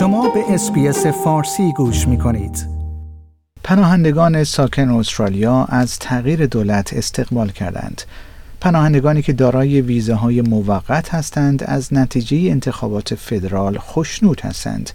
شما به اسپیس فارسی گوش می کنید. پناهندگان ساکن استرالیا از تغییر دولت استقبال کردند. پناهندگانی که دارای ویزاهای موقت هستند از نتیجه انتخابات فدرال خوشنود هستند.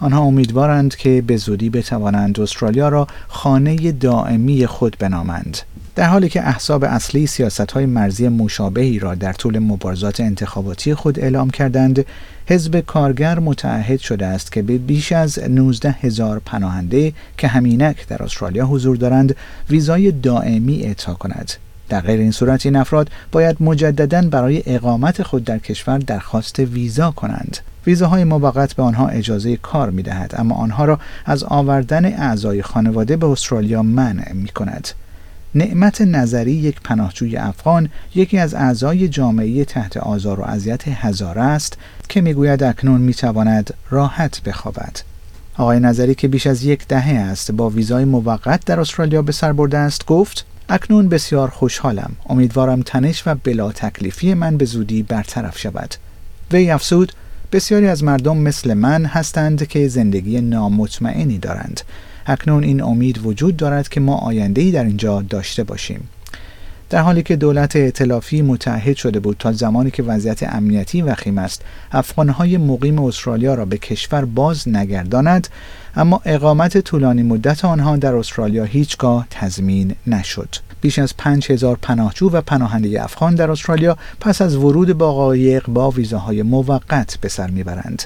آنها امیدوارند که به زودی بتوانند استرالیا را خانه دائمی خود بنامند. در حالی که احزاب اصلی سیاست های مرزی مشابهی را در طول مبارزات انتخاباتی خود اعلام کردند، حزب کارگر متعهد شده است که به بیش از 19 هزار پناهنده که همینک در استرالیا حضور دارند ویزای دائمی اعطا کند. در غیر این صورت این افراد باید مجددا برای اقامت خود در کشور درخواست ویزا کنند. ویزاهای موقت به آنها اجازه کار می دهد اما آنها را از آوردن اعضای خانواده به استرالیا منع می کند. نعمت نظری یک پناهجوی افغان یکی از اعضای جامعه تحت آزار و اذیت هزاره است که می‌گوید اکنون می‌تواند راحت بخوابد آقای نظری که بیش از یک دهه است با ویزای موقت در استرالیا به سر برده است گفت اکنون بسیار خوشحالم. امیدوارم تنش و بلا تکلیفی من به زودی برطرف شود. وی افسود بسیاری از مردم مثل من هستند که زندگی نامطمئنی دارند. اکنون این امید وجود دارد که ما آینده در اینجا داشته باشیم. در حالی که دولت ائتلافی متحد شده بود تا زمانی که وضعیت امنیتی وخیم است افغانهای مقیم استرالیا را به کشور باز نگرداند اما اقامت طولانی مدت آنها در استرالیا هیچگاه تضمین نشد. بیش از 5000 پناهجو و پناهنده افغان در استرالیا پس از ورود با قایق با ویزاهای موقت به سر می‌برند.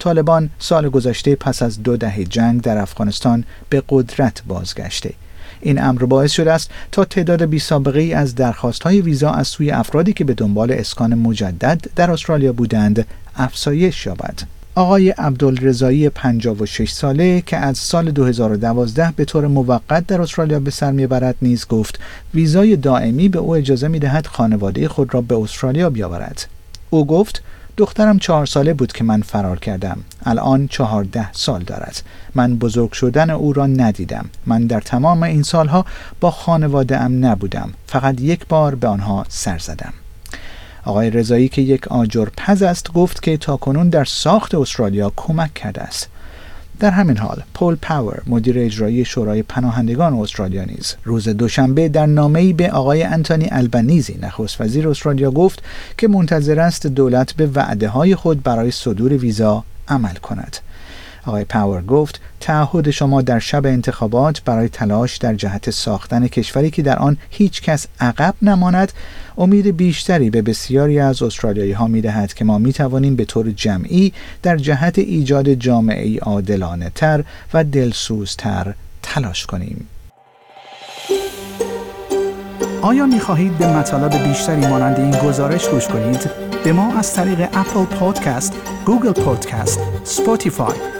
طالبان سال گذشته پس از دو دهه جنگ در افغانستان به قدرت بازگشته این امر باعث شده است تا تعداد بی سابقه ای از درخواست های ویزا از سوی افرادی که به دنبال اسکان مجدد در استرالیا بودند افزایش یابد. آقای عبدالرضایی 56 ساله که از سال 2012 به طور موقت در استرالیا به سر می‌برد نیز گفت ویزای دائمی به او اجازه می‌دهد خانواده خود را به استرالیا بیاورد. او گفت دخترم چهار ساله بود که من فرار کردم. الان چهارده سال دارد. من بزرگ شدن او را ندیدم. من در تمام این سالها با خانواده ام نبودم. فقط یک بار به آنها سر زدم. آقای رضایی که یک آجر پز است گفت که تاکنون در ساخت استرالیا کمک کرده است. در همین حال پول پاور مدیر اجرایی شورای پناهندگان استرالیا نیز روز دوشنبه در نامه‌ای به آقای انتونی البنیزی نخست وزیر استرالیا گفت که منتظر است دولت به وعده های خود برای صدور ویزا عمل کند. آقای پاور گفت تعهد شما در شب انتخابات برای تلاش در جهت ساختن کشوری که در آن هیچ کس عقب نماند امید بیشتری به بسیاری از استرالیایی ها می دهد که ما می توانیم به طور جمعی در جهت ایجاد جامعه عادلانه تر و دلسوزتر تلاش کنیم. آیا می خواهید به مطالب بیشتری مانند این گزارش گوش کنید؟ به ما از طریق Apple Podcast، Google Podcast، Spotify